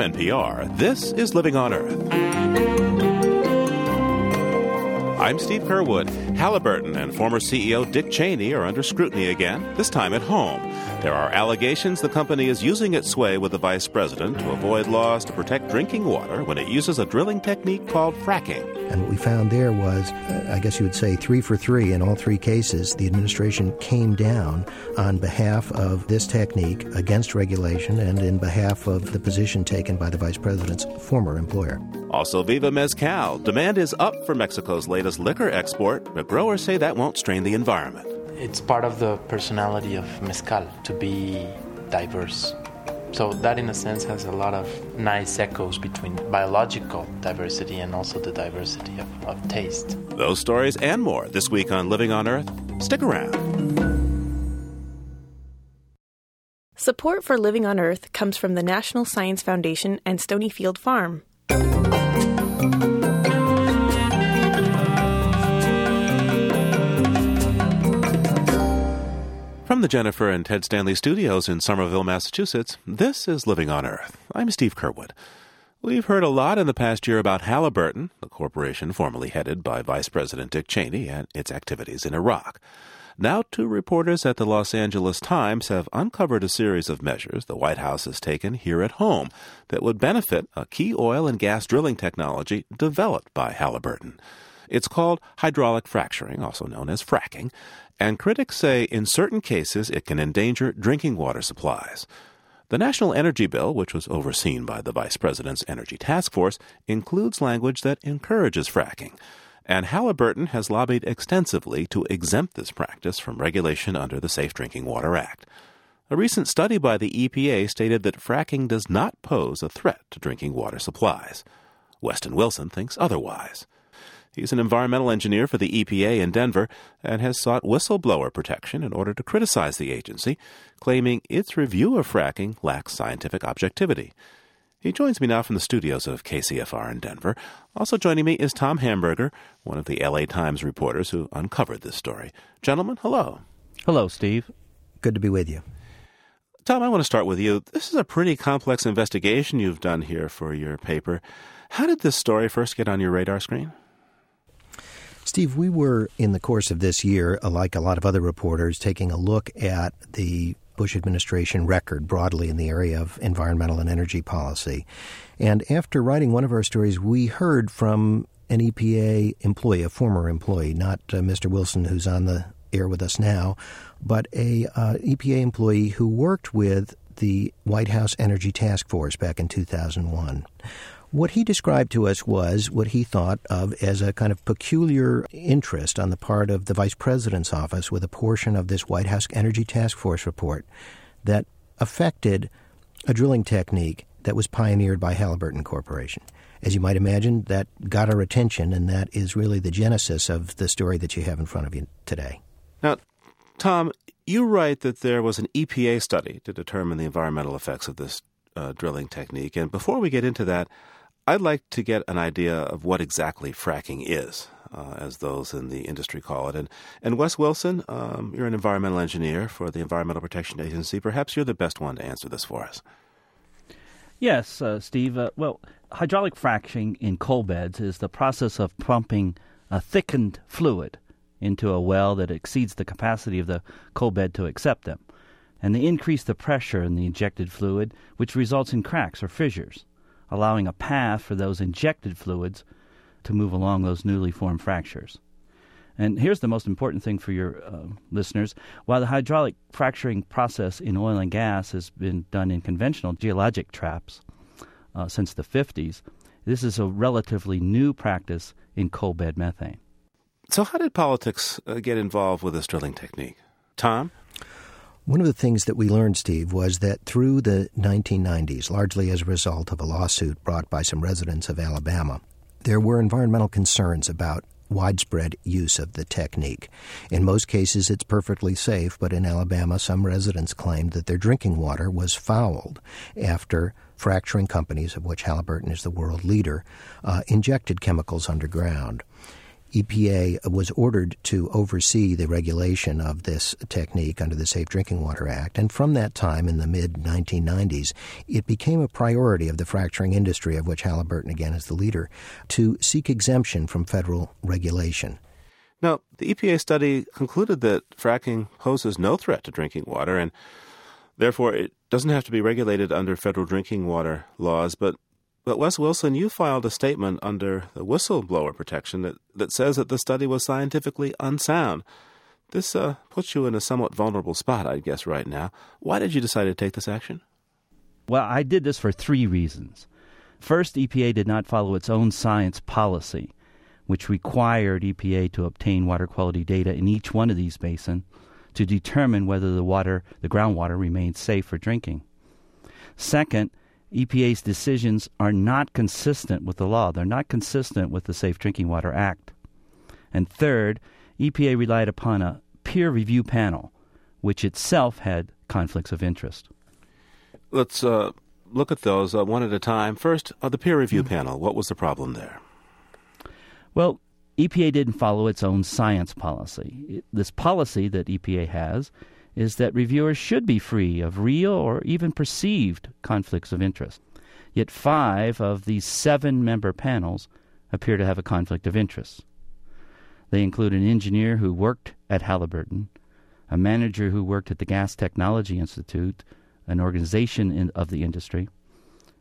NPR, this is Living on Earth. I'm Steve Curwood. Halliburton and former CEO Dick Cheney are under scrutiny again, this time at home. There are allegations the company is using its sway with the vice president to avoid laws to protect drinking water when it uses a drilling technique called fracking. And what we found there was, uh, I guess you would say, three for three in all three cases. The administration came down on behalf of this technique against regulation and in behalf of the position taken by the vice president's former employer. Also, Viva Mezcal. Demand is up for Mexico's latest liquor export, but growers say that won't strain the environment. It's part of the personality of Mezcal to be diverse. So that, in a sense, has a lot of nice echoes between biological diversity and also the diversity of, of taste. Those stories and more this week on Living on Earth. Stick around. Support for Living on Earth comes from the National Science Foundation and Stonyfield Farm. From the Jennifer and Ted Stanley studios in Somerville, Massachusetts, this is Living on Earth. I'm Steve Curwood. We've heard a lot in the past year about Halliburton, the corporation formerly headed by Vice President Dick Cheney, and its activities in Iraq. Now, two reporters at the Los Angeles Times have uncovered a series of measures the White House has taken here at home that would benefit a key oil and gas drilling technology developed by Halliburton. It's called hydraulic fracturing, also known as fracking, and critics say in certain cases it can endanger drinking water supplies. The National Energy Bill, which was overseen by the Vice President's Energy Task Force, includes language that encourages fracking. And Halliburton has lobbied extensively to exempt this practice from regulation under the Safe Drinking Water Act. A recent study by the EPA stated that fracking does not pose a threat to drinking water supplies. Weston Wilson thinks otherwise. He's an environmental engineer for the EPA in Denver and has sought whistleblower protection in order to criticize the agency, claiming its review of fracking lacks scientific objectivity. He joins me now from the studios of KCFR in Denver. Also joining me is Tom Hamburger, one of the LA Times reporters who uncovered this story. Gentlemen, hello. Hello, Steve. Good to be with you. Tom, I want to start with you. This is a pretty complex investigation you've done here for your paper. How did this story first get on your radar screen? Steve, we were in the course of this year, uh, like a lot of other reporters, taking a look at the Bush administration record broadly in the area of environmental and energy policy. And after writing one of our stories, we heard from an EPA employee, a former employee, not uh, Mr. Wilson, who's on the air with us now, but a uh, EPA employee who worked with the White House Energy Task Force back in 2001. What he described to us was what he thought of as a kind of peculiar interest on the part of the vice president's office with a portion of this White House Energy Task Force report that affected a drilling technique that was pioneered by Halliburton Corporation. As you might imagine, that got our attention, and that is really the genesis of the story that you have in front of you today. Now, Tom, you write that there was an EPA study to determine the environmental effects of this uh, drilling technique. And before we get into that, I'd like to get an idea of what exactly fracking is, uh, as those in the industry call it. And, and Wes Wilson, um, you're an environmental engineer for the Environmental Protection Agency. Perhaps you're the best one to answer this for us. Yes, uh, Steve. Uh, well, hydraulic fracturing in coal beds is the process of pumping a thickened fluid into a well that exceeds the capacity of the coal bed to accept them. And they increase the pressure in the injected fluid, which results in cracks or fissures allowing a path for those injected fluids to move along those newly formed fractures. And here's the most important thing for your uh, listeners. While the hydraulic fracturing process in oil and gas has been done in conventional geologic traps uh, since the 50s, this is a relatively new practice in coal bed methane. So, how did politics uh, get involved with this drilling technique? Tom? One of the things that we learned, Steve, was that through the 1990s, largely as a result of a lawsuit brought by some residents of Alabama, there were environmental concerns about widespread use of the technique. In most cases, it's perfectly safe, but in Alabama, some residents claimed that their drinking water was fouled after fracturing companies, of which Halliburton is the world leader, uh, injected chemicals underground. EPA was ordered to oversee the regulation of this technique under the Safe Drinking Water Act, and from that time in the mid 1990s, it became a priority of the fracturing industry, of which Halliburton again is the leader, to seek exemption from federal regulation. Now, the EPA study concluded that fracking poses no threat to drinking water, and therefore it doesn't have to be regulated under federal drinking water laws, but but Wes Wilson, you filed a statement under the whistleblower protection that, that says that the study was scientifically unsound. This uh, puts you in a somewhat vulnerable spot, I guess, right now. Why did you decide to take this action? Well, I did this for three reasons. First, EPA did not follow its own science policy, which required EPA to obtain water quality data in each one of these basins to determine whether the water, the groundwater, remained safe for drinking. Second, EPA's decisions are not consistent with the law. They're not consistent with the Safe Drinking Water Act. And third, EPA relied upon a peer review panel, which itself had conflicts of interest. Let's uh, look at those uh, one at a time. First, uh, the peer review mm-hmm. panel. What was the problem there? Well, EPA didn't follow its own science policy. This policy that EPA has is that reviewers should be free of real or even perceived conflicts of interest. Yet five of these seven member panels appear to have a conflict of interest. They include an engineer who worked at Halliburton, a manager who worked at the Gas Technology Institute, an organization in, of the industry,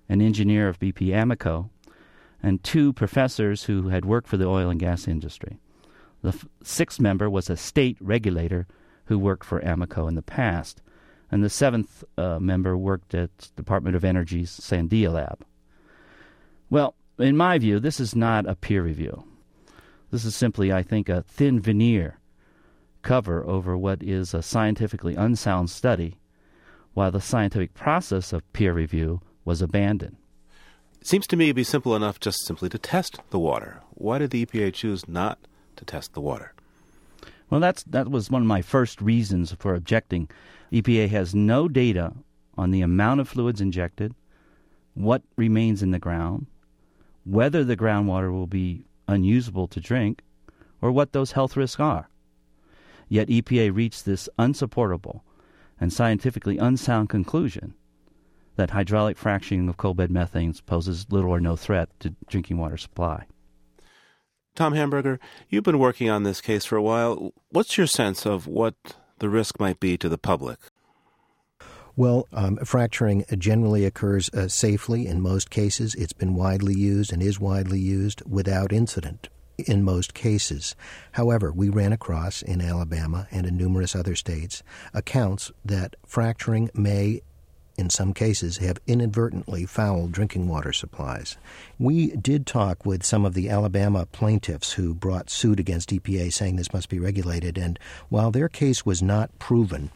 an engineer of BP Amoco, and two professors who had worked for the oil and gas industry. The f- sixth member was a state regulator who worked for Amoco in the past. And the seventh uh, member worked at Department of Energy's Sandia Lab. Well, in my view, this is not a peer review. This is simply, I think, a thin veneer cover over what is a scientifically unsound study, while the scientific process of peer review was abandoned. It seems to me to be simple enough just simply to test the water. Why did the EPA choose not to test the water? Well, that's that was one of my first reasons for objecting. EPA has no data on the amount of fluids injected, what remains in the ground, whether the groundwater will be unusable to drink, or what those health risks are. Yet EPA reached this unsupportable and scientifically unsound conclusion that hydraulic fracturing of coal bed methanes poses little or no threat to drinking water supply. Tom Hamburger, you've been working on this case for a while. What's your sense of what the risk might be to the public? Well, um, fracturing generally occurs uh, safely in most cases. It's been widely used and is widely used without incident in most cases. However, we ran across in Alabama and in numerous other states accounts that fracturing may in some cases, have inadvertently fouled drinking water supplies. We did talk with some of the Alabama plaintiffs who brought suit against EPA saying this must be regulated, and while their case was not proven,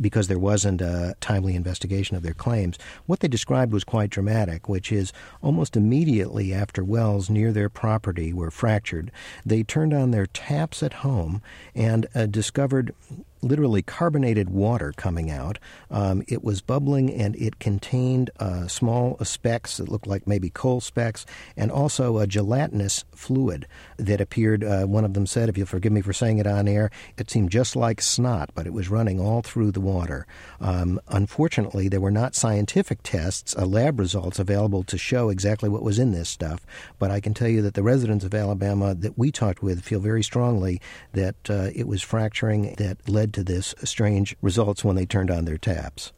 because there wasn't a timely investigation of their claims. What they described was quite dramatic, which is almost immediately after wells near their property were fractured, they turned on their taps at home and uh, discovered literally carbonated water coming out. Um, it was bubbling and it contained uh, small specks that looked like maybe coal specks and also a gelatinous fluid that appeared. Uh, one of them said, if you'll forgive me for saying it on air, it seemed just like snot, but it was running all through the water. Um, unfortunately, there were not scientific tests, uh, lab results available to show exactly what was in this stuff, but I can tell you that the residents of Alabama that we talked with feel very strongly that uh, it was fracturing that led to this strange results when they turned on their taps.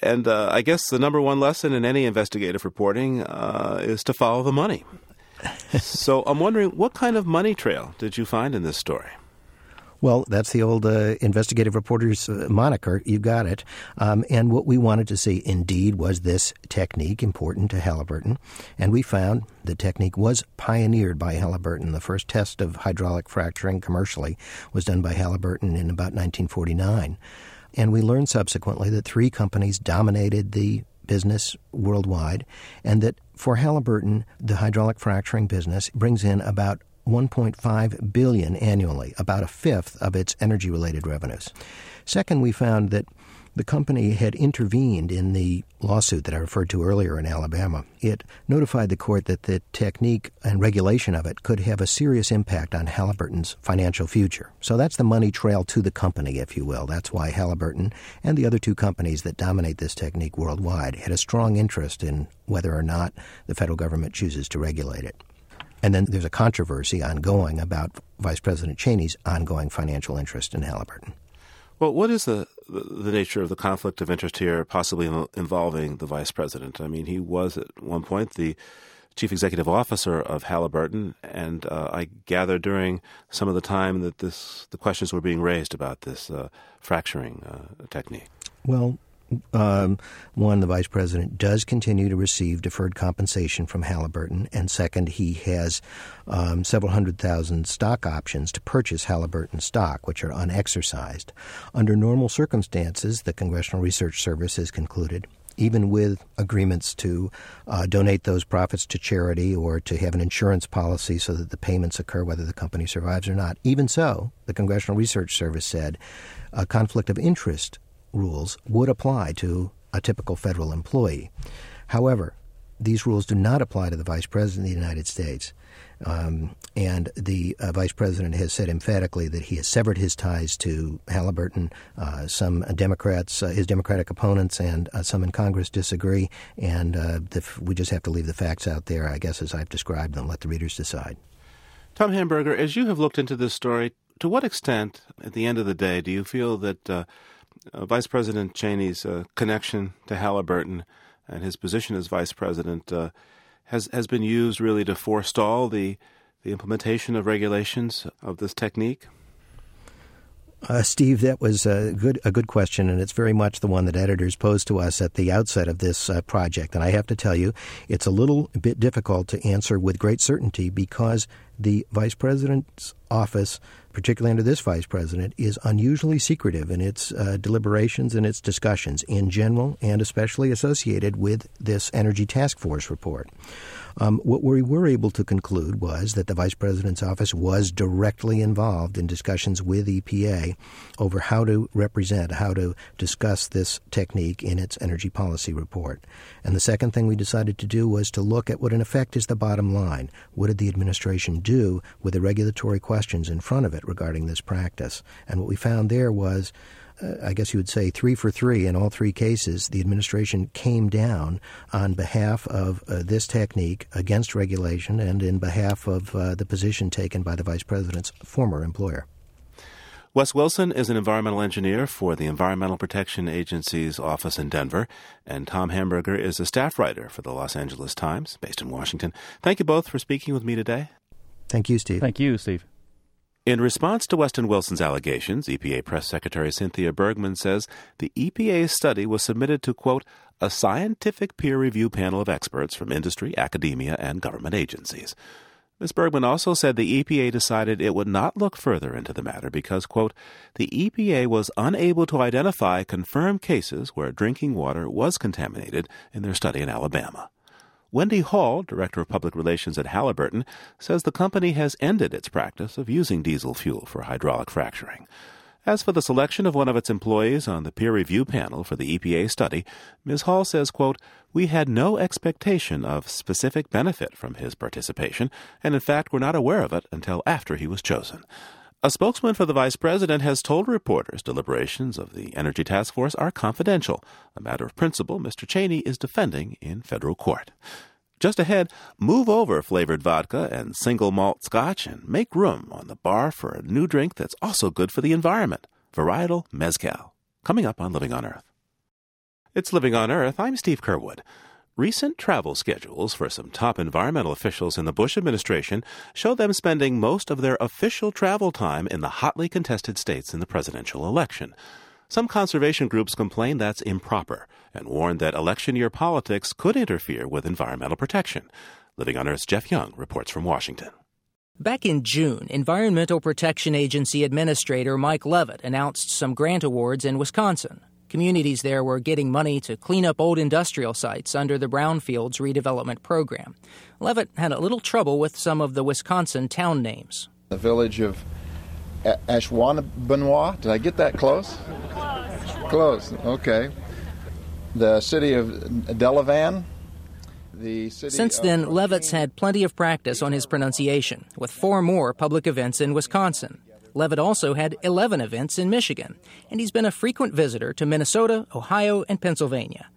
And uh, I guess the number one lesson in any investigative reporting uh, is to follow the money. so I'm wondering, what kind of money trail did you find in this story? Well, that's the old uh, investigative reporter's uh, moniker. You got it. Um, and what we wanted to see, indeed, was this technique important to Halliburton. And we found the technique was pioneered by Halliburton. The first test of hydraulic fracturing commercially was done by Halliburton in about 1949. And we learned subsequently that three companies dominated the business worldwide, and that for Halliburton, the hydraulic fracturing business brings in about 1.5 billion annually, about a fifth of its energy-related revenues. Second, we found that the company had intervened in the lawsuit that I referred to earlier in Alabama. It notified the court that the technique and regulation of it could have a serious impact on Halliburton's financial future. So that's the money trail to the company, if you will. That's why Halliburton and the other two companies that dominate this technique worldwide had a strong interest in whether or not the federal government chooses to regulate it. And then there's a controversy ongoing about Vice President Cheney's ongoing financial interest in Halliburton. Well, what is the the nature of the conflict of interest here, possibly involving the vice president? I mean, he was at one point the chief executive officer of Halliburton, and uh, I gather during some of the time that this the questions were being raised about this uh, fracturing uh, technique. Well, um, one, the vice president does continue to receive deferred compensation from Halliburton, and second, he has um, several hundred thousand stock options to purchase Halliburton stock, which are unexercised. Under normal circumstances, the Congressional Research Service has concluded even with agreements to uh, donate those profits to charity or to have an insurance policy so that the payments occur whether the company survives or not. Even so, the Congressional Research Service said a conflict of interest rules would apply to a typical federal employee. However, these rules do not apply to the Vice President of the United States. Um, and the uh, Vice President has said emphatically that he has severed his ties to Halliburton. Uh, some Democrats, uh, his Democratic opponents, and uh, some in Congress disagree. And uh, the, we just have to leave the facts out there, I guess, as I've described them, let the readers decide. Tom Hamburger, as you have looked into this story, to what extent, at the end of the day, do you feel that uh, Vice President Cheney's uh, connection to Halliburton and his position as vice president uh, has has been used really to forestall the the implementation of regulations of this technique. Uh, Steve, that was a good a good question, and it's very much the one that editors posed to us at the outset of this uh, project. And I have to tell you, it's a little bit difficult to answer with great certainty because the vice president's office particularly under this vice president, is unusually secretive in its uh, deliberations and its discussions in general and especially associated with this Energy Task Force report. Um, what we were able to conclude was that the vice president's office was directly involved in discussions with EPA over how to represent, how to discuss this technique in its energy policy report. And the second thing we decided to do was to look at what, in effect, is the bottom line. What did the administration do with the regulatory questions in front of it regarding this practice? And what we found there was I guess you would say, three for three in all three cases, the administration came down on behalf of uh, this technique against regulation and in behalf of uh, the position taken by the vice president's former employer. Wes Wilson is an environmental engineer for the Environmental Protection Agency's office in Denver, and Tom Hamburger is a staff writer for the Los Angeles Times, based in Washington. Thank you both for speaking with me today. Thank you, Steve. Thank you, Steve. In response to Weston Wilson's allegations, EPA Press Secretary Cynthia Bergman says the EPA's study was submitted to, quote, a scientific peer review panel of experts from industry, academia, and government agencies. Ms. Bergman also said the EPA decided it would not look further into the matter because, quote, the EPA was unable to identify confirmed cases where drinking water was contaminated in their study in Alabama. Wendy Hall, Director of Public Relations at Halliburton, says the company has ended its practice of using diesel fuel for hydraulic fracturing. As for the selection of one of its employees on the peer review panel for the EPA study, Ms. Hall says, quote, We had no expectation of specific benefit from his participation, and in fact were not aware of it until after he was chosen. A spokesman for the vice president has told reporters deliberations of the Energy Task Force are confidential, a matter of principle Mr. Cheney is defending in federal court. Just ahead, move over flavored vodka and single malt scotch and make room on the bar for a new drink that's also good for the environment varietal mezcal. Coming up on Living on Earth. It's Living on Earth. I'm Steve Curwood. Recent travel schedules for some top environmental officials in the Bush administration show them spending most of their official travel time in the hotly contested states in the presidential election. Some conservation groups complain that's improper and warn that election year politics could interfere with environmental protection. Living on Earth's Jeff Young reports from Washington. Back in June, Environmental Protection Agency Administrator Mike Leavitt announced some grant awards in Wisconsin. Communities there were getting money to clean up old industrial sites under the Brownfields redevelopment program. Leavitt had a little trouble with some of the Wisconsin town names. The village of Ashwaubenon. Did I get that close? Close. Close. Okay. The city of Delavan. The city Since of then, Leavitt's had plenty of practice on his pronunciation, with four more public events in Wisconsin. Leavitt also had 11 events in Michigan, and he's been a frequent visitor to Minnesota, Ohio, and Pennsylvania.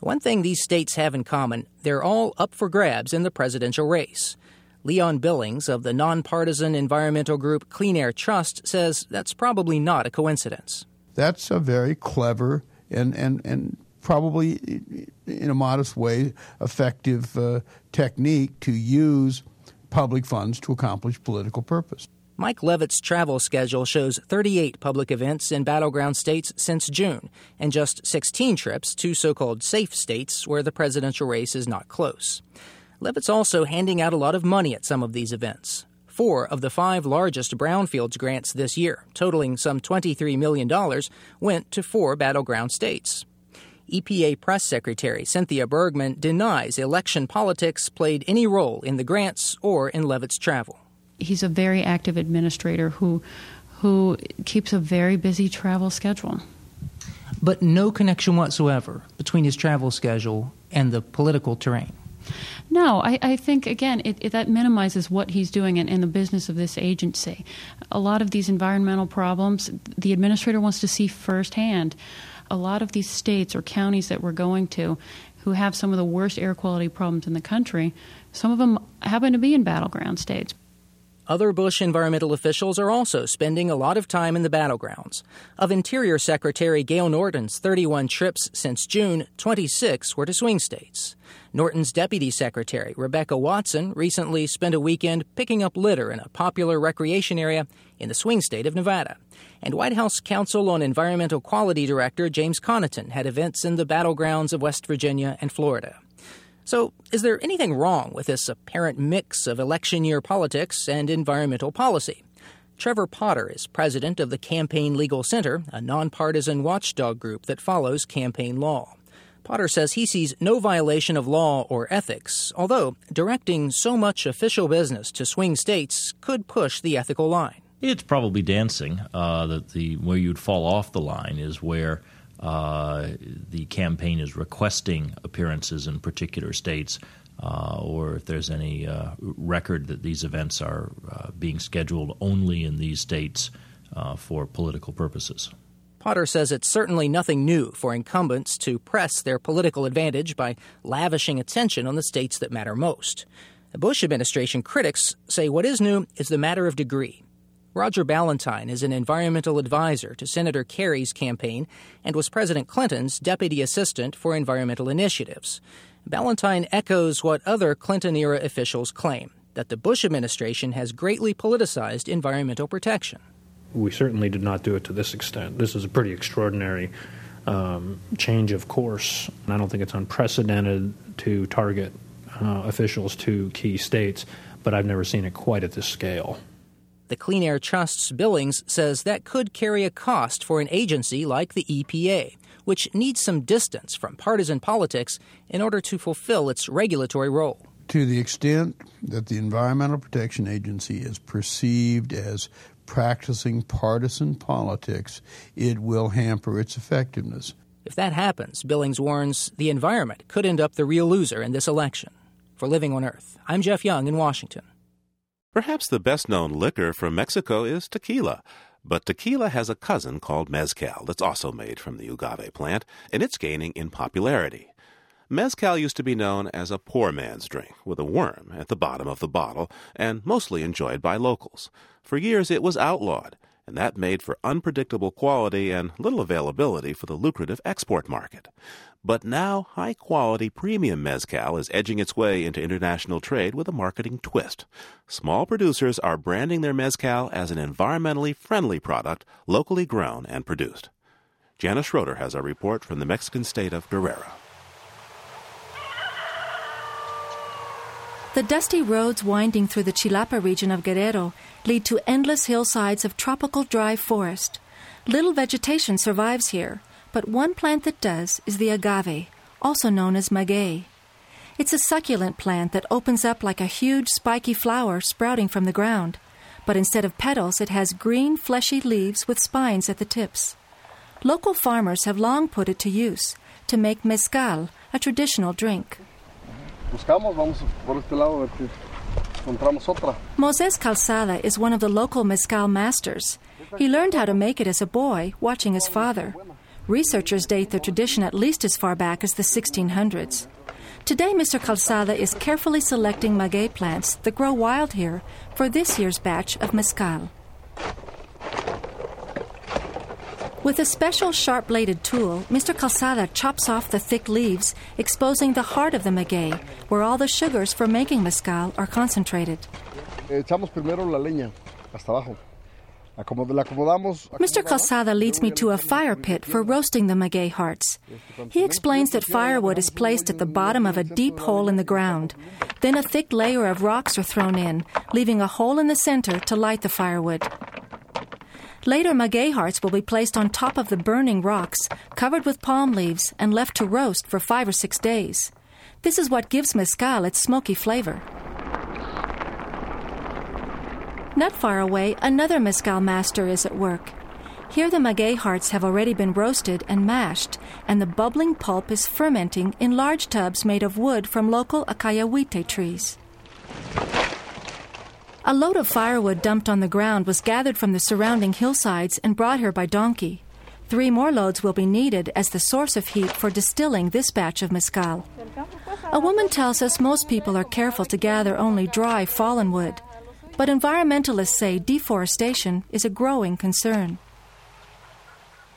One thing these states have in common they're all up for grabs in the presidential race. Leon Billings of the nonpartisan environmental group Clean Air Trust says that's probably not a coincidence. That's a very clever and, and, and probably, in a modest way, effective uh, technique to use public funds to accomplish political purpose. Mike Leavitt's travel schedule shows 38 public events in battleground states since June, and just 16 trips to so called safe states where the presidential race is not close. Leavitt's also handing out a lot of money at some of these events. Four of the five largest brownfields grants this year, totaling some $23 million, went to four battleground states. EPA Press Secretary Cynthia Bergman denies election politics played any role in the grants or in Leavitt's travel. He's a very active administrator who who keeps a very busy travel schedule. But no connection whatsoever between his travel schedule and the political terrain. No, I, I think again it, it, that minimizes what he's doing in, in the business of this agency. A lot of these environmental problems, the administrator wants to see firsthand. A lot of these states or counties that we're going to, who have some of the worst air quality problems in the country, some of them happen to be in battleground states. Other Bush environmental officials are also spending a lot of time in the battlegrounds. Of Interior Secretary Gale Norton's 31 trips since June, 26 were to swing states. Norton's Deputy Secretary, Rebecca Watson, recently spent a weekend picking up litter in a popular recreation area in the swing state of Nevada. And White House Council on Environmental Quality Director James Connaughton had events in the battlegrounds of West Virginia and Florida. So, is there anything wrong with this apparent mix of election year politics and environmental policy? Trevor Potter is president of the Campaign Legal Center, a nonpartisan watchdog group that follows campaign law. Potter says he sees no violation of law or ethics, although directing so much official business to swing states could push the ethical line. It's probably dancing. Uh, that the where you'd fall off the line is where uh, the campaign is requesting appearances in particular states, uh, or if there's any uh, record that these events are uh, being scheduled only in these states uh, for political purposes. Potter says it's certainly nothing new for incumbents to press their political advantage by lavishing attention on the states that matter most. The Bush administration critics say what is new is the matter of degree. Roger Ballentine is an environmental advisor to Senator Kerry's campaign and was President Clinton's deputy assistant for environmental initiatives. Ballentine echoes what other Clinton era officials claim that the Bush administration has greatly politicized environmental protection. We certainly did not do it to this extent. This is a pretty extraordinary um, change of course, and I don't think it's unprecedented to target uh, officials to key states, but I've never seen it quite at this scale. The Clean Air Trust's Billings says that could carry a cost for an agency like the EPA, which needs some distance from partisan politics in order to fulfill its regulatory role. To the extent that the Environmental Protection Agency is perceived as practicing partisan politics, it will hamper its effectiveness. If that happens, Billings warns the environment could end up the real loser in this election. For Living on Earth, I'm Jeff Young in Washington. Perhaps the best known liquor from Mexico is tequila. But tequila has a cousin called mezcal that's also made from the agave plant, and it's gaining in popularity. Mezcal used to be known as a poor man's drink, with a worm at the bottom of the bottle, and mostly enjoyed by locals. For years it was outlawed, and that made for unpredictable quality and little availability for the lucrative export market. But now, high quality premium mezcal is edging its way into international trade with a marketing twist. Small producers are branding their mezcal as an environmentally friendly product, locally grown and produced. Jana Schroeder has a report from the Mexican state of Guerrero. The dusty roads winding through the Chilapa region of Guerrero lead to endless hillsides of tropical dry forest. Little vegetation survives here, but one plant that does is the agave, also known as maguey. It's a succulent plant that opens up like a huge spiky flower sprouting from the ground. but instead of petals, it has green, fleshy leaves with spines at the tips. Local farmers have long put it to use to make mezcal, a traditional drink. Moses Calzada is one of the local mezcal masters. He learned how to make it as a boy, watching his father. Researchers date the tradition at least as far back as the 1600s. Today, Mr. Calzada is carefully selecting maguey plants that grow wild here for this year's batch of mezcal. With a special sharp bladed tool, Mr. Calzada chops off the thick leaves, exposing the heart of the maguey, where all the sugars for making mezcal are concentrated. Echamos primero la leña hasta abajo. Mr. Calzada leads me to a fire pit for roasting the maguey hearts. He explains that firewood is placed at the bottom of a deep hole in the ground. Then a thick layer of rocks are thrown in, leaving a hole in the center to light the firewood. Later, maguey hearts will be placed on top of the burning rocks, covered with palm leaves, and left to roast for five or six days. This is what gives mezcal its smoky flavor. Not far away, another mezcal master is at work. Here, the maguey hearts have already been roasted and mashed, and the bubbling pulp is fermenting in large tubs made of wood from local acayahuite trees. A load of firewood dumped on the ground was gathered from the surrounding hillsides and brought here by donkey. Three more loads will be needed as the source of heat for distilling this batch of mezcal. A woman tells us most people are careful to gather only dry fallen wood, but environmentalists say deforestation is a growing concern.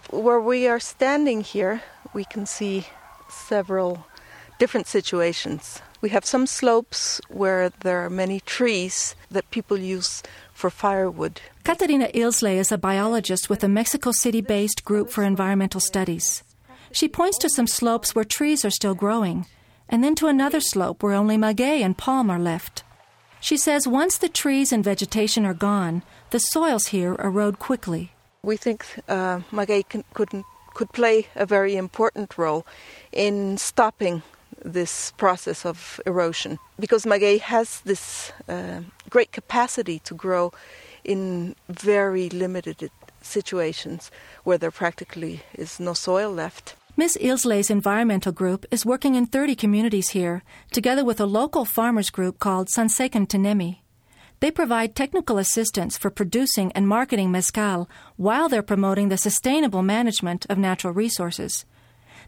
Where we are standing here, we can see several different situations. We have some slopes where there are many trees that people use for firewood. Catarina Illsley is a biologist with a Mexico City based group for environmental studies. She points to some slopes where trees are still growing, and then to another slope where only maguey and palm are left. She says once the trees and vegetation are gone, the soils here erode quickly. We think uh, maguey can, could, could play a very important role in stopping this process of erosion because maguey has this uh, great capacity to grow in very limited situations where there practically is no soil left. Ms. Illsley's environmental group is working in 30 communities here, together with a local farmers group called Sanzekan Tinemi. They provide technical assistance for producing and marketing mezcal while they're promoting the sustainable management of natural resources.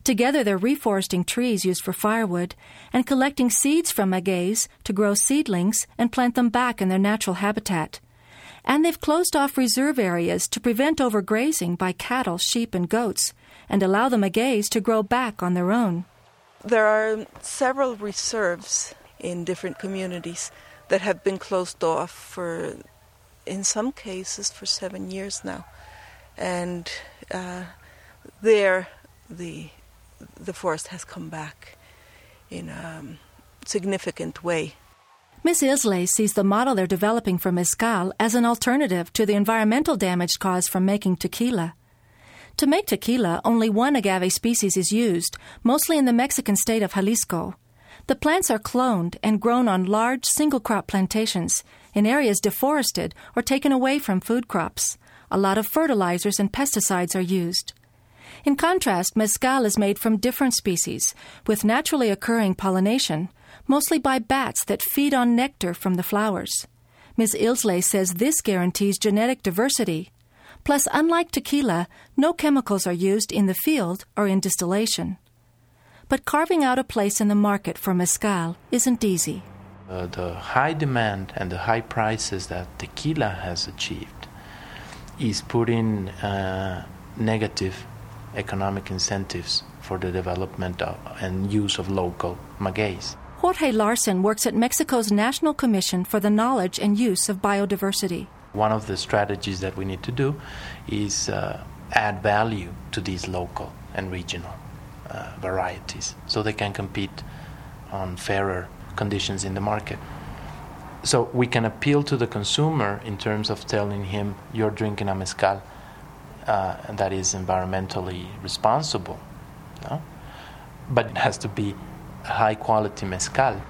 Together, they're reforesting trees used for firewood and collecting seeds from magueys to grow seedlings and plant them back in their natural habitat. And they've closed off reserve areas to prevent overgrazing by cattle, sheep, and goats and allow the magueys to grow back on their own. There are several reserves in different communities that have been closed off for, in some cases, for seven years now. And uh, there, the the forest has come back in a um, significant way. Ms. Illsley sees the model they're developing for mezcal as an alternative to the environmental damage caused from making tequila. To make tequila, only one agave species is used, mostly in the Mexican state of Jalisco. The plants are cloned and grown on large single crop plantations in areas deforested or taken away from food crops. A lot of fertilizers and pesticides are used. In contrast, mezcal is made from different species, with naturally occurring pollination, mostly by bats that feed on nectar from the flowers. Ms. Illsley says this guarantees genetic diversity. Plus, unlike tequila, no chemicals are used in the field or in distillation. But carving out a place in the market for mezcal isn't easy. Uh, the high demand and the high prices that tequila has achieved is putting uh, negative economic incentives for the development of, and use of local magueys. Jorge Larson works at Mexico's National Commission for the Knowledge and Use of Biodiversity. One of the strategies that we need to do is uh, add value to these local and regional uh, varieties so they can compete on fairer conditions in the market. So we can appeal to the consumer in terms of telling him, you're drinking a mezcal uh, that is environmentally responsible. No? But it has to be high quality mezcal.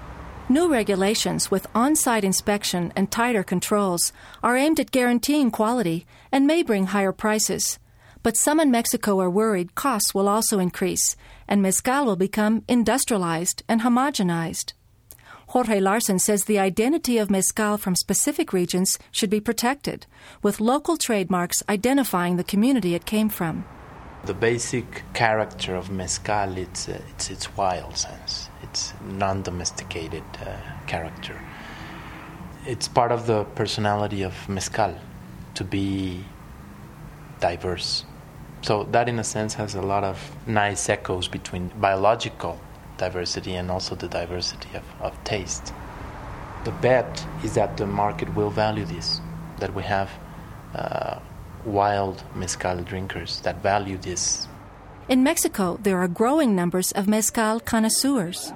New regulations with on site inspection and tighter controls are aimed at guaranteeing quality and may bring higher prices. But some in Mexico are worried costs will also increase and mezcal will become industrialized and homogenized. Jorge Larson says the identity of mezcal from specific regions should be protected, with local trademarks identifying the community it came from. The basic character of mezcal it's uh, it's its wild sense. It's non-domesticated uh, character. It's part of the personality of mezcal to be diverse. So that, in a sense, has a lot of nice echoes between biological diversity and also the diversity of, of taste. The bet is that the market will value this, that we have uh, wild mezcal drinkers that value this. In Mexico, there are growing numbers of mezcal connoisseurs.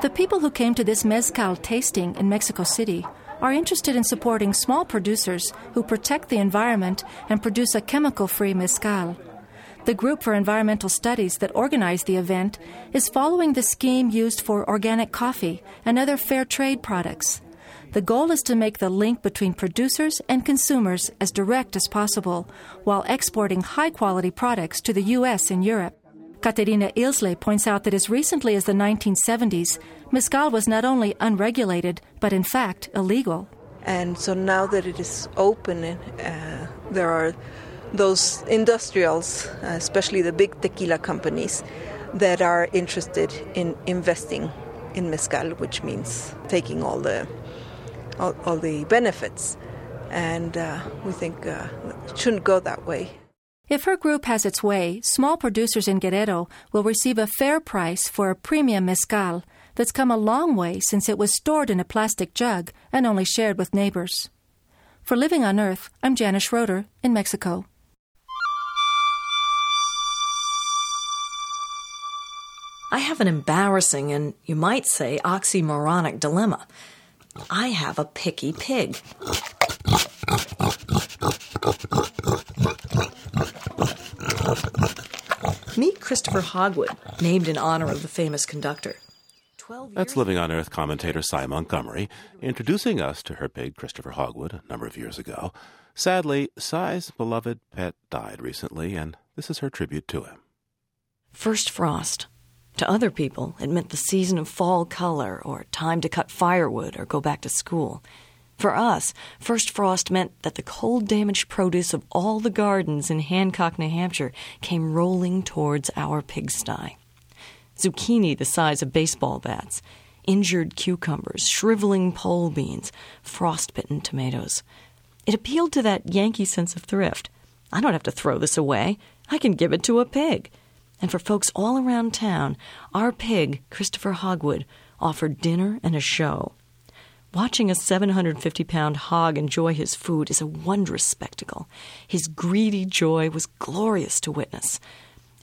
the people who came to this mezcal tasting in Mexico City are interested in supporting small producers who protect the environment and produce a chemical free mezcal. The Group for Environmental Studies that organized the event is following the scheme used for organic coffee and other fair trade products. The goal is to make the link between producers and consumers as direct as possible while exporting high quality products to the U.S. and Europe. Catarina Illsley points out that as recently as the 1970s, mezcal was not only unregulated, but in fact illegal. And so now that it is open, uh, there are those industrials, uh, especially the big tequila companies, that are interested in investing in mezcal, which means taking all the all, all the benefits. And uh, we think uh, it shouldn't go that way. If her group has its way, small producers in Guerrero will receive a fair price for a premium mezcal that's come a long way since it was stored in a plastic jug and only shared with neighbors. For Living on Earth, I'm Janice Schroeder in Mexico. I have an embarrassing and, you might say, oxymoronic dilemma. I have a picky pig. Meet Christopher Hogwood, named in honor of the famous conductor. That's Living on Earth commentator Sy Montgomery introducing us to her pig, Christopher Hogwood, a number of years ago. Sadly, Sy's beloved pet died recently, and this is her tribute to him. First frost. To other people, it meant the season of fall color or time to cut firewood or go back to school. For us, first frost meant that the cold damaged produce of all the gardens in Hancock, New Hampshire came rolling towards our pigsty zucchini the size of baseball bats, injured cucumbers, shriveling pole beans, frostbitten tomatoes. It appealed to that Yankee sense of thrift. I don't have to throw this away. I can give it to a pig. And for folks all around town, our pig, Christopher Hogwood, offered dinner and a show. Watching a 750 pound hog enjoy his food is a wondrous spectacle. His greedy joy was glorious to witness.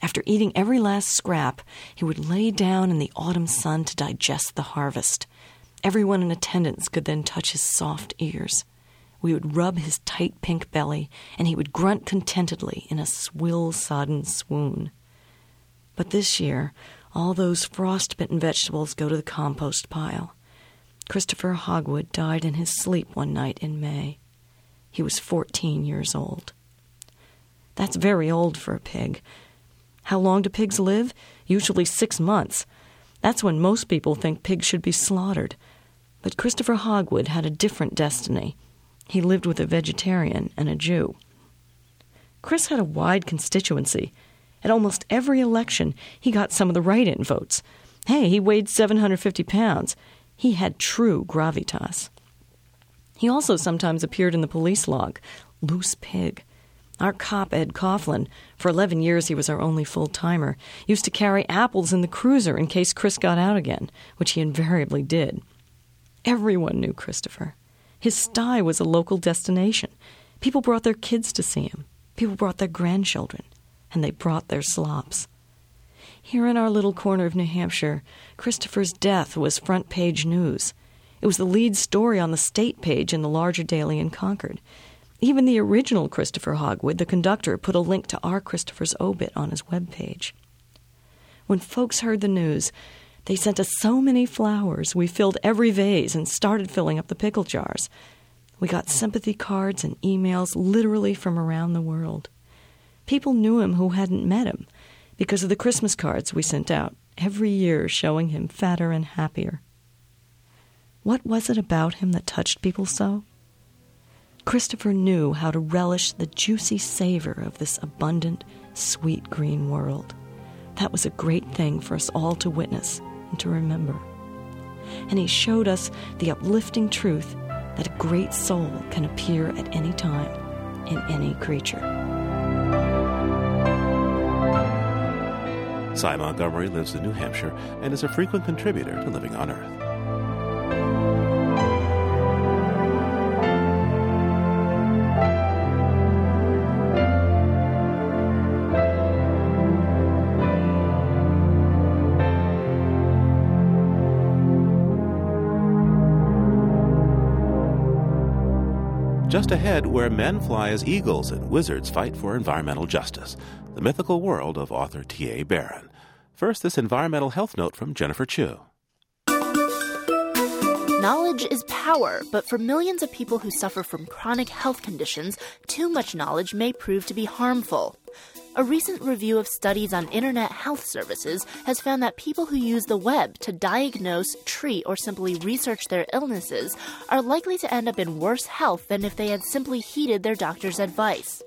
After eating every last scrap, he would lay down in the autumn sun to digest the harvest. Everyone in attendance could then touch his soft ears. We would rub his tight pink belly, and he would grunt contentedly in a swill sodden swoon. But this year, all those frost-bitten vegetables go to the compost pile. Christopher Hogwood died in his sleep one night in May. He was 14 years old. That's very old for a pig, how long do pigs live? Usually six months. That's when most people think pigs should be slaughtered. But Christopher Hogwood had a different destiny. He lived with a vegetarian and a Jew. Chris had a wide constituency. At almost every election, he got some of the write in votes. Hey, he weighed 750 pounds. He had true gravitas. He also sometimes appeared in the police log loose pig. Our cop, Ed Coughlin, for 11 years he was our only full timer, used to carry apples in the cruiser in case Chris got out again, which he invariably did. Everyone knew Christopher. His sty was a local destination. People brought their kids to see him. People brought their grandchildren. And they brought their slops. Here in our little corner of New Hampshire, Christopher's death was front page news. It was the lead story on the state page in the larger daily in Concord. Even the original Christopher Hogwood, the conductor, put a link to our Christopher's obit on his webpage. When folks heard the news, they sent us so many flowers. We filled every vase and started filling up the pickle jars. We got sympathy cards and emails literally from around the world. People knew him who hadn't met him because of the Christmas cards we sent out every year showing him fatter and happier. What was it about him that touched people so? Christopher knew how to relish the juicy savor of this abundant, sweet green world. That was a great thing for us all to witness and to remember. And he showed us the uplifting truth that a great soul can appear at any time in any creature. Sy Montgomery lives in New Hampshire and is a frequent contributor to Living on Earth. Just ahead, where men fly as eagles and wizards fight for environmental justice, the mythical world of author T.A. Barron. First, this environmental health note from Jennifer Chu. Knowledge is power, but for millions of people who suffer from chronic health conditions, too much knowledge may prove to be harmful. A recent review of studies on internet health services has found that people who use the web to diagnose, treat, or simply research their illnesses are likely to end up in worse health than if they had simply heeded their doctor's advice.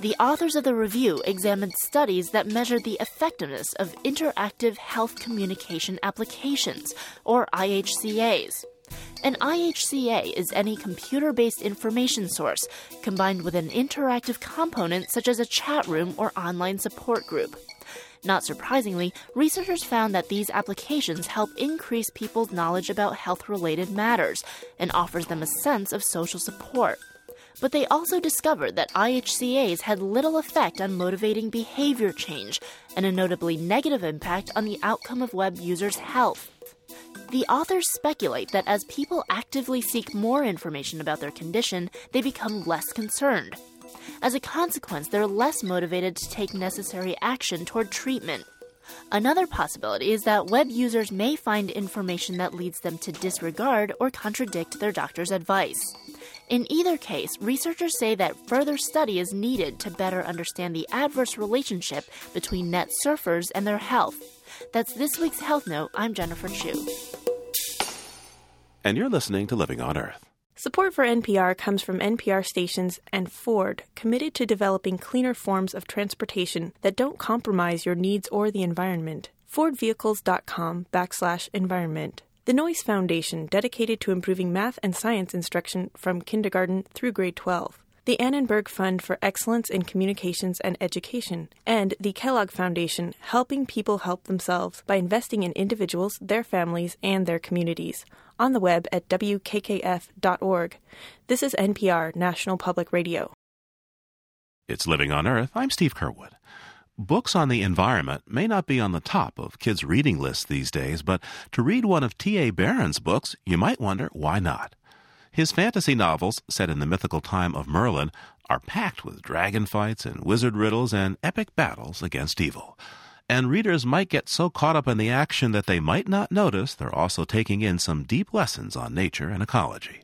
The authors of the review examined studies that measured the effectiveness of interactive health communication applications, or IHCAs. An IHCA is any computer based information source combined with an interactive component such as a chat room or online support group. Not surprisingly, researchers found that these applications help increase people's knowledge about health related matters and offers them a sense of social support. But they also discovered that IHCAs had little effect on motivating behavior change and a notably negative impact on the outcome of web users' health. The authors speculate that as people actively seek more information about their condition, they become less concerned. As a consequence, they're less motivated to take necessary action toward treatment. Another possibility is that web users may find information that leads them to disregard or contradict their doctor's advice. In either case, researchers say that further study is needed to better understand the adverse relationship between net surfers and their health. That's this week's Health Note. I'm Jennifer Chu. And you're listening to Living on Earth. Support for NPR comes from NPR stations and Ford, committed to developing cleaner forms of transportation that don't compromise your needs or the environment. FordVehicles.com backslash environment. The Noyce Foundation, dedicated to improving math and science instruction from kindergarten through grade 12 the Annenberg Fund for Excellence in Communications and Education, and the Kellogg Foundation, helping people help themselves by investing in individuals, their families, and their communities. On the web at wkkf.org. This is NPR, National Public Radio. It's Living on Earth. I'm Steve Curwood. Books on the environment may not be on the top of kids' reading lists these days, but to read one of T.A. Barron's books, you might wonder why not. His fantasy novels, set in the mythical time of Merlin, are packed with dragon fights and wizard riddles and epic battles against evil. And readers might get so caught up in the action that they might not notice they're also taking in some deep lessons on nature and ecology.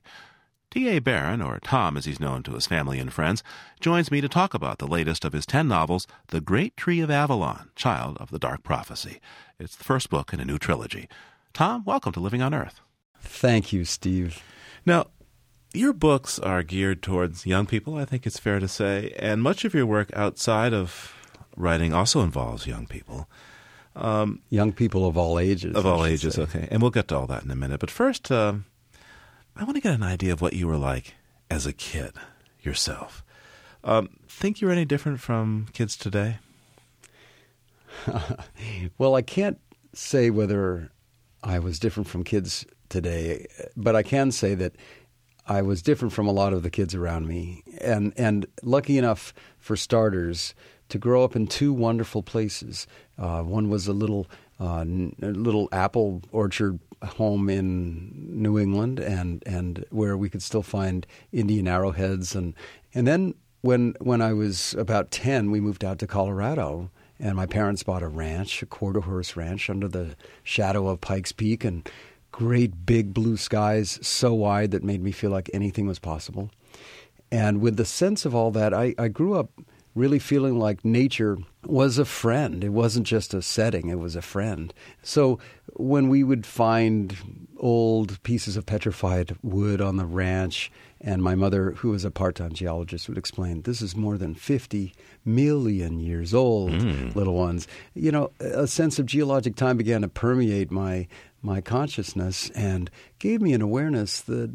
T.A. Barron, or Tom as he's known to his family and friends, joins me to talk about the latest of his ten novels, The Great Tree of Avalon, Child of the Dark Prophecy. It's the first book in a new trilogy. Tom, welcome to Living on Earth. Thank you, Steve. Now, your books are geared towards young people, I think it's fair to say, and much of your work outside of writing also involves young people. Um, young people of all ages. Of all ages, say. okay. And we'll get to all that in a minute. But first, uh, I want to get an idea of what you were like as a kid yourself. Um, think you're any different from kids today? well, I can't say whether I was different from kids today, but I can say that I was different from a lot of the kids around me, and and lucky enough for starters to grow up in two wonderful places. Uh, one was a little uh, n- little apple orchard home in New England, and and where we could still find Indian arrowheads. And And then when when I was about ten, we moved out to Colorado, and my parents bought a ranch, a quarter horse ranch, under the shadow of Pikes Peak, and great big blue skies so wide that made me feel like anything was possible. And with the sense of all that, I, I grew up really feeling like nature was a friend. It wasn't just a setting, it was a friend. So when we would find old pieces of petrified wood on the ranch, and my mother, who was a part time geologist, would explain this is more than 50 million years old, Mm. little ones. You know, a sense of geologic time began to permeate my, my consciousness and gave me an awareness that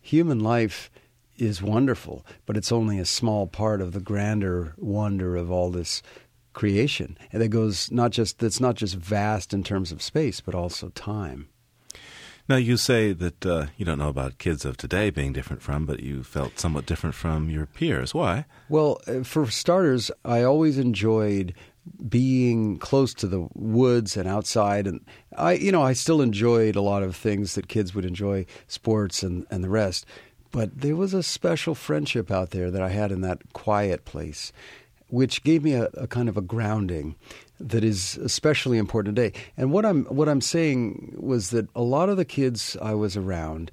human life is wonderful, but it's only a small part of the grander wonder of all this creation. And that goes not just that's not just vast in terms of space, but also time. Now, you say that uh, you don't know about kids of today being different from, but you felt somewhat different from your peers. Why? Well, uh, for starters, I always enjoyed being close to the woods and outside. And I you know I still enjoyed a lot of things that kids would enjoy sports and and the rest. But there was a special friendship out there that I had in that quiet place which gave me a, a kind of a grounding that is especially important today. And what I'm what I'm saying was that a lot of the kids I was around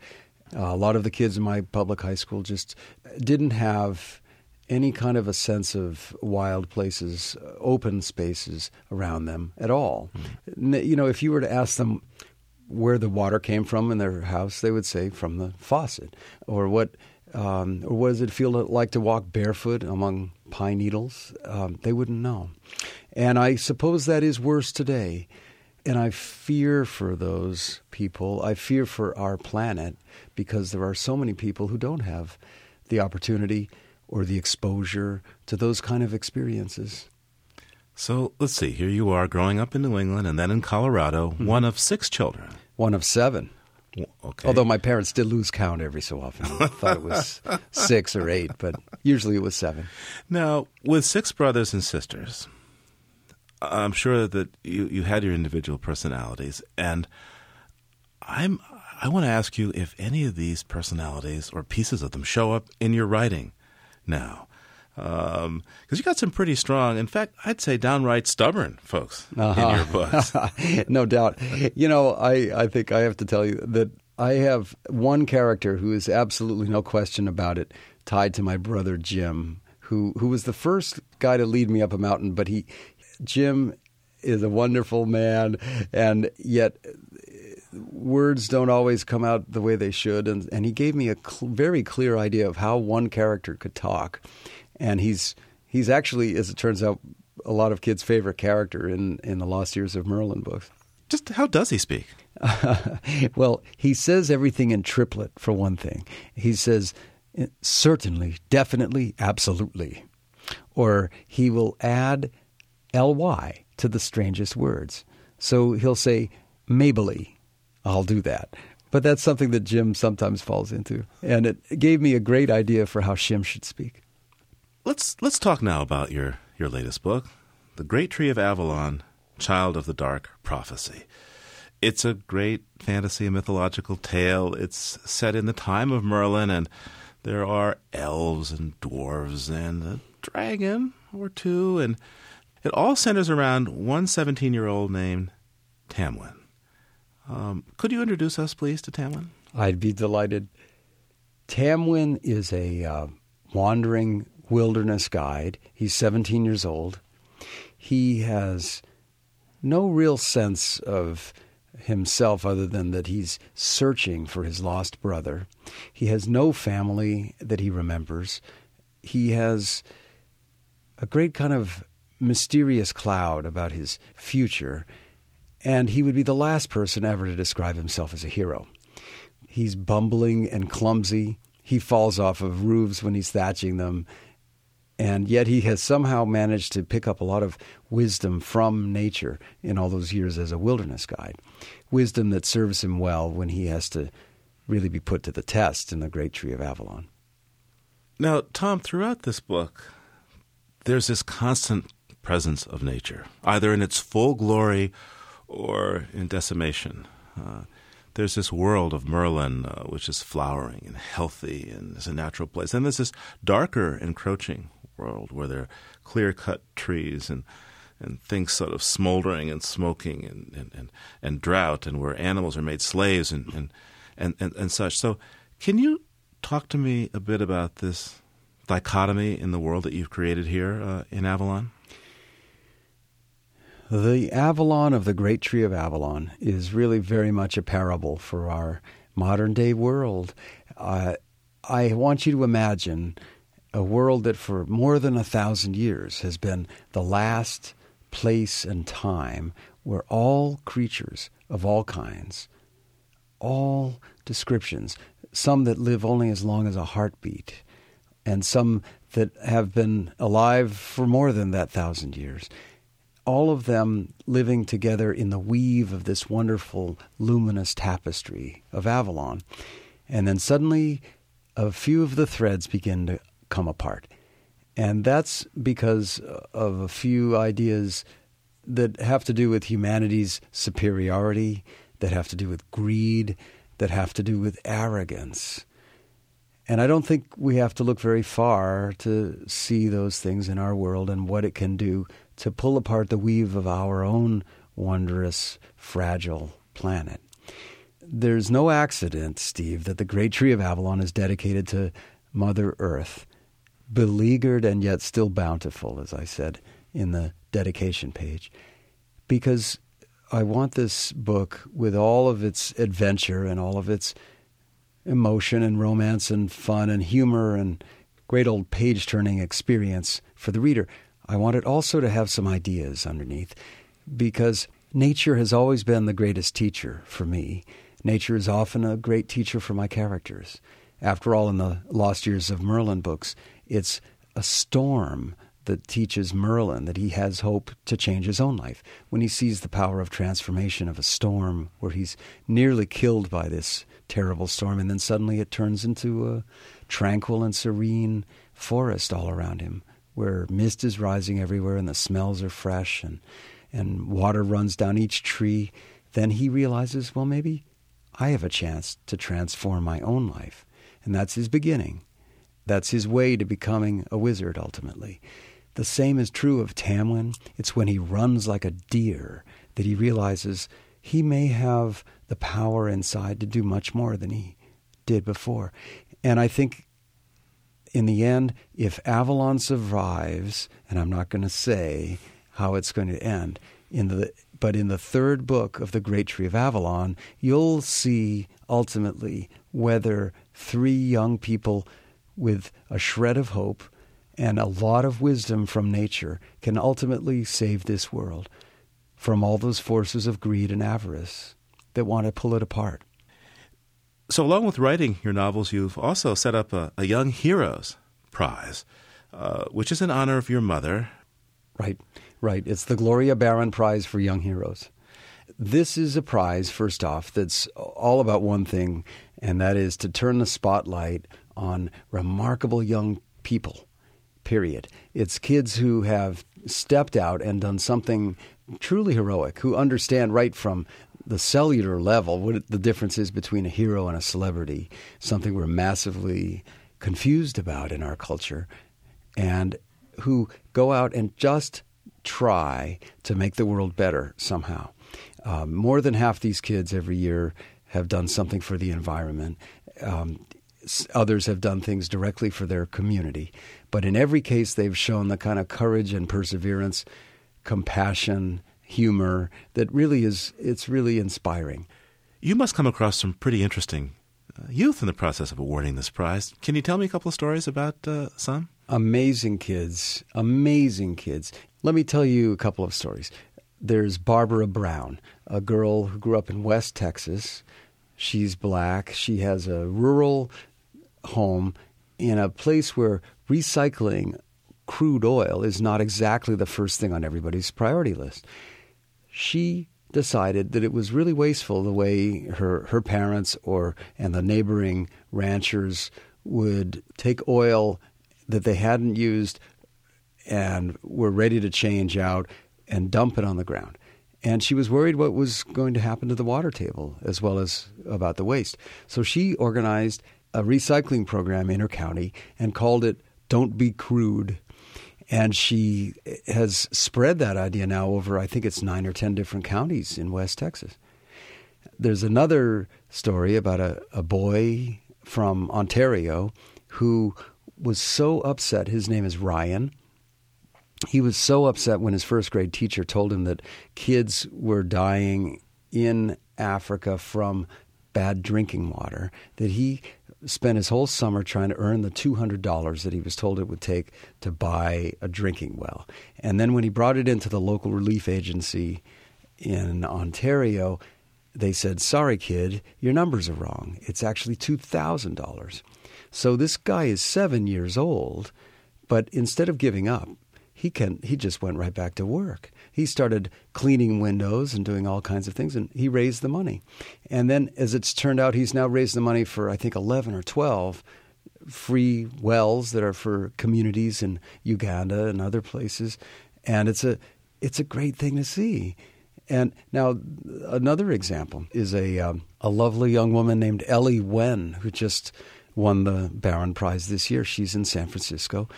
uh, a lot of the kids in my public high school just didn't have any kind of a sense of wild places, uh, open spaces around them at all. N- You know, if you were to ask them where the water came from in their house, they would say from the faucet. Or what, um, or what does it feel like to walk barefoot among pine needles? Um, they wouldn't know. And I suppose that is worse today. And I fear for those people. I fear for our planet because there are so many people who don't have the opportunity or the exposure to those kind of experiences. So let's see. Here you are growing up in New England and then in Colorado, mm-hmm. one of six children. One of seven. Okay. Although my parents did lose count every so often. I thought it was six or eight, but usually it was seven. Now, with six brothers and sisters, I'm sure that you, you had your individual personalities, and I'm I want to ask you if any of these personalities or pieces of them show up in your writing now, um, because you got some pretty strong, in fact, I'd say downright stubborn folks in uh-huh. your books. no doubt. You know, I, I think I have to tell you that I have one character who is absolutely no question about it tied to my brother Jim, who who was the first guy to lead me up a mountain, but he Jim is a wonderful man and yet words don't always come out the way they should and and he gave me a cl- very clear idea of how one character could talk. And he's he's actually as it turns out a lot of kids favorite character in in the lost years of merlin books. Just how does he speak? Well he says everything in triplet for one thing. He says eh, certainly definitely absolutely. Or he will add ly to the strangest words. So he'll say mabely I'll do that. But that's something that Jim sometimes falls into. And it gave me a great idea for how Shim should speak. Let's let's talk now about your, your latest book, The Great Tree of Avalon, Child of the Dark Prophecy. It's a great fantasy and mythological tale. It's set in the time of Merlin and there are elves and dwarves and a dragon or two and it all centers around one 17-year-old named Tamwyn. Um, could you introduce us, please, to Tamwyn? I'd be delighted. Tamwyn is a uh, wandering wilderness guide. He's 17 years old. He has no real sense of himself other than that he's searching for his lost brother. He has no family that he remembers. He has a great kind of mysterious cloud about his future and he would be the last person ever to describe himself as a hero. He's bumbling and clumsy. He falls off of roofs when he's thatching them. And yet he has somehow managed to pick up a lot of wisdom from nature in all those years as a wilderness guide. Wisdom that serves him well when he has to really be put to the test in the Great Tree of Avalon. Now, Tom, throughout this book, there's this constant presence of nature, either in its full glory or in decimation. Uh, there's this world of Merlin uh, which is flowering and healthy and is a natural place. And there's this darker, encroaching world where there are clear cut trees and and things sort of smoldering and smoking and, and, and, and drought and where animals are made slaves and, and, and, and, and such. So can you talk to me a bit about this dichotomy in the world that you've created here uh, in Avalon? The Avalon of the Great Tree of Avalon is really very much a parable for our modern day world. Uh, I want you to imagine a world that for more than a thousand years has been the last place and time where all creatures of all kinds, all descriptions, some that live only as long as a heartbeat, and some that have been alive for more than that thousand years, all of them living together in the weave of this wonderful luminous tapestry of Avalon. And then suddenly, a few of the threads begin to come apart. And that's because of a few ideas that have to do with humanity's superiority, that have to do with greed, that have to do with arrogance. And I don't think we have to look very far to see those things in our world and what it can do to pull apart the weave of our own wondrous, fragile planet. There's no accident, Steve, that the great tree of Avalon is dedicated to Mother Earth, beleaguered and yet still bountiful, as I said in the dedication page, because I want this book, with all of its adventure and all of its emotion and romance and fun and humor and great old page turning experience for the reader, I want it also to have some ideas underneath because nature has always been the greatest teacher for me. Nature is often a great teacher for my characters. After all, in the Lost Years of Merlin books, it's a storm that teaches Merlin that he has hope to change his own life. When he sees the power of transformation of a storm, where he's nearly killed by this terrible storm, and then suddenly it turns into a tranquil and serene forest all around him, where mist is rising everywhere and the smells are fresh and, and water runs down each tree, then he realizes, well, maybe I have a chance to transform my own life. And that's his beginning. That's his way to becoming a wizard ultimately. The same is true of Tamwyn. It's when he runs like a deer that he realizes he may have the power inside to do much more than he did before. And I think in the end, if Avalon survives, and I'm not going to say how it's going to end, in the but in the third book of the Great Tree of Avalon, you'll see ultimately whether three young people with a shred of hope and a lot of wisdom from nature can ultimately save this world from all those forces of greed and avarice that want to pull it apart. So, along with writing your novels, you've also set up a, a Young Heroes Prize, uh, which is in honor of your mother. Right, right. It's the Gloria Barron Prize for Young Heroes. This is a prize, first off, that's all about one thing, and that is to turn the spotlight on remarkable young people period. It's kids who have stepped out and done something truly heroic, who understand right from the cellular level what the difference is between a hero and a celebrity, something we're massively confused about in our culture, and who go out and just try to make the world better somehow. Um, more than half these kids every year have done something for the environment. Um, others have done things directly for their community. But in every case, they've shown the kind of courage and perseverance, compassion, humor that really is it's really inspiring. You must come across some pretty interesting uh, youth in the process of awarding this prize. Can you tell me a couple of stories about uh, some? Amazing kids, amazing kids. Let me tell you a couple of stories. There's Barbara Brown, a girl who grew up in West Texas. She's black. She has a rural home in a place where recycling crude oil is not exactly the first thing on everybody's priority list. She decided that it was really wasteful the way her, her parents or and the neighboring ranchers would take oil that they hadn't used and were ready to change out and dump it on the ground. and she was worried what was going to happen to the water table as well as about the waste. So she organized a recycling program in her county and called it Don't Be Crude. And she has spread that idea now over, I think it's nine or 10 different counties in West Texas. There's another story about a, a boy from Ontario who was so upset. His name is Ryan. He was so upset when his first grade teacher told him that kids were dying in Africa from bad drinking water that he spent his whole summer trying to earn the $200 that he was told it would take to buy a drinking well. And then when he brought it into the local relief agency in Ontario, they said, Sorry, kid, your numbers are wrong. It's actually $2,000. So this guy is seven years old, but instead of giving up, he can he just went right back to work. He started cleaning windows and doing all kinds of things, and he raised the money. And then, as it's turned out, he's now raised the money for I think eleven or twelve free wells that are for communities in Uganda and other places, and it's a it's a great thing to see. And now another example is a um, a lovely young woman named Ellie Wen who just won the Barron Prize this year. She's in San Francisco,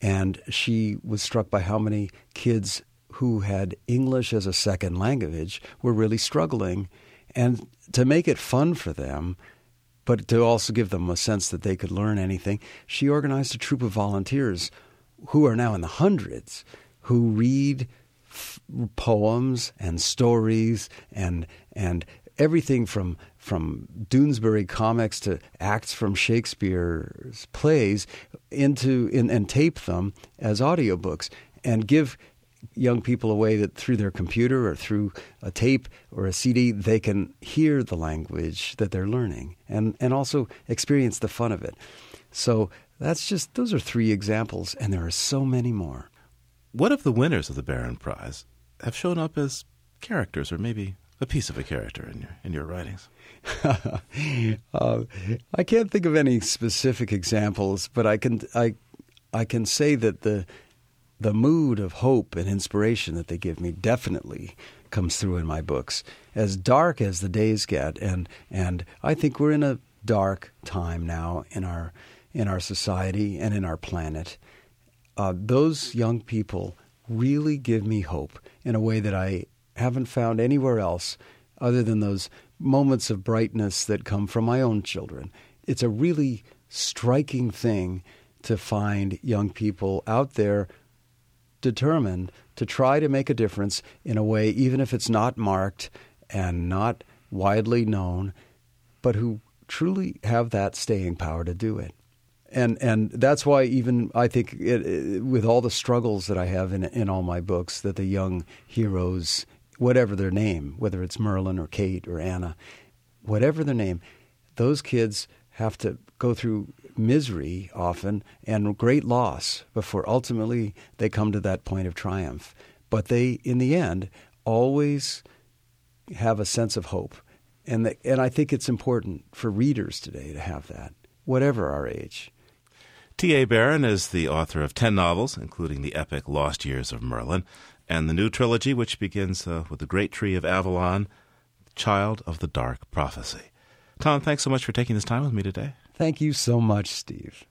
and she was struck by how many kids who had English as a second language were really struggling, and to make it fun for them. But to also give them a sense that they could learn anything, she organized a troop of volunteers who are now in the hundreds who read f- poems and stories and and everything from from Doonesbury comics to acts from Shakespeare's plays into in, and tape them as audiobooks and give young people a way that through their computer or through a tape or a CD they can hear the language that they're learning and and also experience the fun of it. So that's just those are three examples and there are so many more. What if the winners of the Barron Prize have shown up as characters or maybe a piece of a character in your in your writings? uh, I can't think of any specific examples, but I can I I can say that the the mood of hope and inspiration that they give me definitely comes through in my books. As dark as the days get, and and I think we're in a dark time now in our in our society and in our planet. Uh, those young people really give me hope in a way that I haven't found anywhere else other than those moments of brightness that come from my own children. It's a really striking thing to find young people out there determined to try to make a difference in a way, even if it's not marked and not widely known, but who truly have that staying power to do it. And and that's why even I think it, it, with all the struggles that I have in in all my books, that the young heroes whatever their name, whether it's Merlin or Kate or Anna, whatever their name, those kids have to go through misery often and great loss before ultimately they come to that point of triumph. But they, in the end, always have a sense of hope. And, the, and I think it's important for readers today to have that, whatever our age. T.A. Barron is the author of 10 novels, including the epic Lost Years of Merlin and the new trilogy, which begins uh, with the Great Tree of Avalon, Child of the Dark Prophecy. Tom, thanks so much for taking this time with me today. Thank you so much, Steve.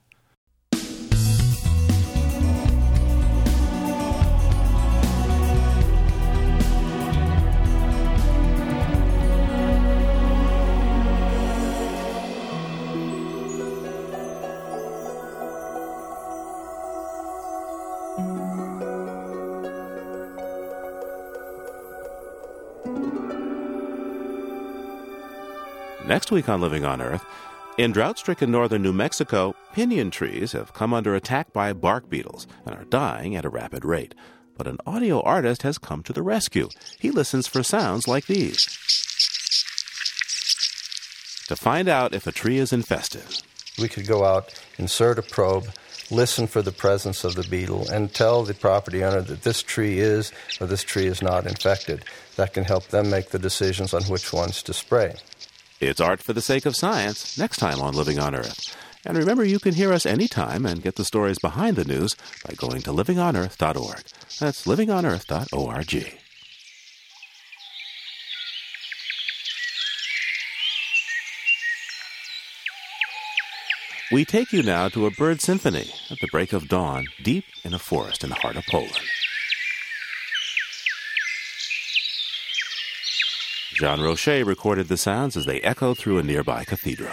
Next week on Living on Earth, in drought stricken northern New Mexico, pinyon trees have come under attack by bark beetles and are dying at a rapid rate. But an audio artist has come to the rescue. He listens for sounds like these. To find out if a tree is infested, we could go out, insert a probe, listen for the presence of the beetle, and tell the property owner that this tree is or this tree is not infected. That can help them make the decisions on which ones to spray. It's Art for the Sake of Science, next time on Living on Earth. And remember, you can hear us anytime and get the stories behind the news by going to livingonearth.org. That's livingonearth.org. We take you now to a bird symphony at the break of dawn deep in a forest in the heart of Poland. Jean Roche recorded the sounds as they echoed through a nearby cathedral.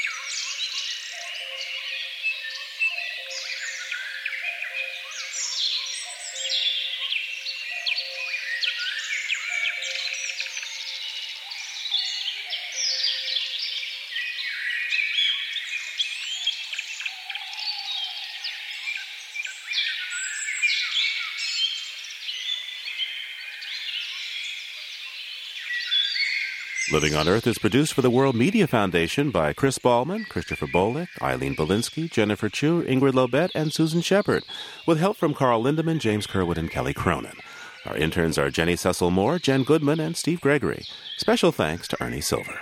Living on Earth is produced for the World Media Foundation by Chris Ballman, Christopher Bolick, Eileen Bolinsky, Jennifer Chu, Ingrid Lobet, and Susan Shepard, with help from Carl Lindemann, James Curwood, and Kelly Cronin. Our interns are Jenny Cecil Moore, Jen Goodman, and Steve Gregory. Special thanks to Ernie Silver.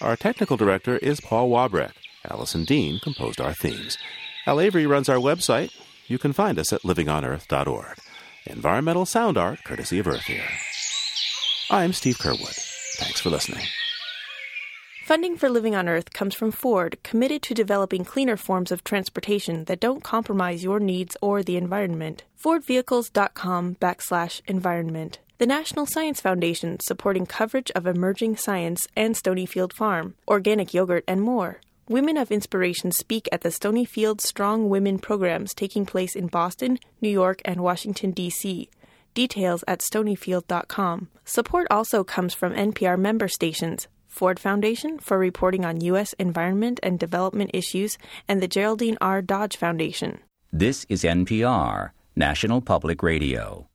Our technical director is Paul Wabreck. Allison Dean composed our themes. Al Avery runs our website. You can find us at livingonearth.org. Environmental sound art courtesy of Earth Ear. I'm Steve Curwood. Thanks for listening. Funding for Living on Earth comes from Ford, committed to developing cleaner forms of transportation that don't compromise your needs or the environment. FordVehicles.com backslash environment. The National Science Foundation, supporting coverage of emerging science and Stonyfield Farm, organic yogurt, and more. Women of Inspiration speak at the Stonyfield Strong Women programs taking place in Boston, New York, and Washington, D.C. Details at stonyfield.com. Support also comes from NPR member stations, Ford Foundation for reporting on U.S. environment and development issues, and the Geraldine R. Dodge Foundation. This is NPR, National Public Radio.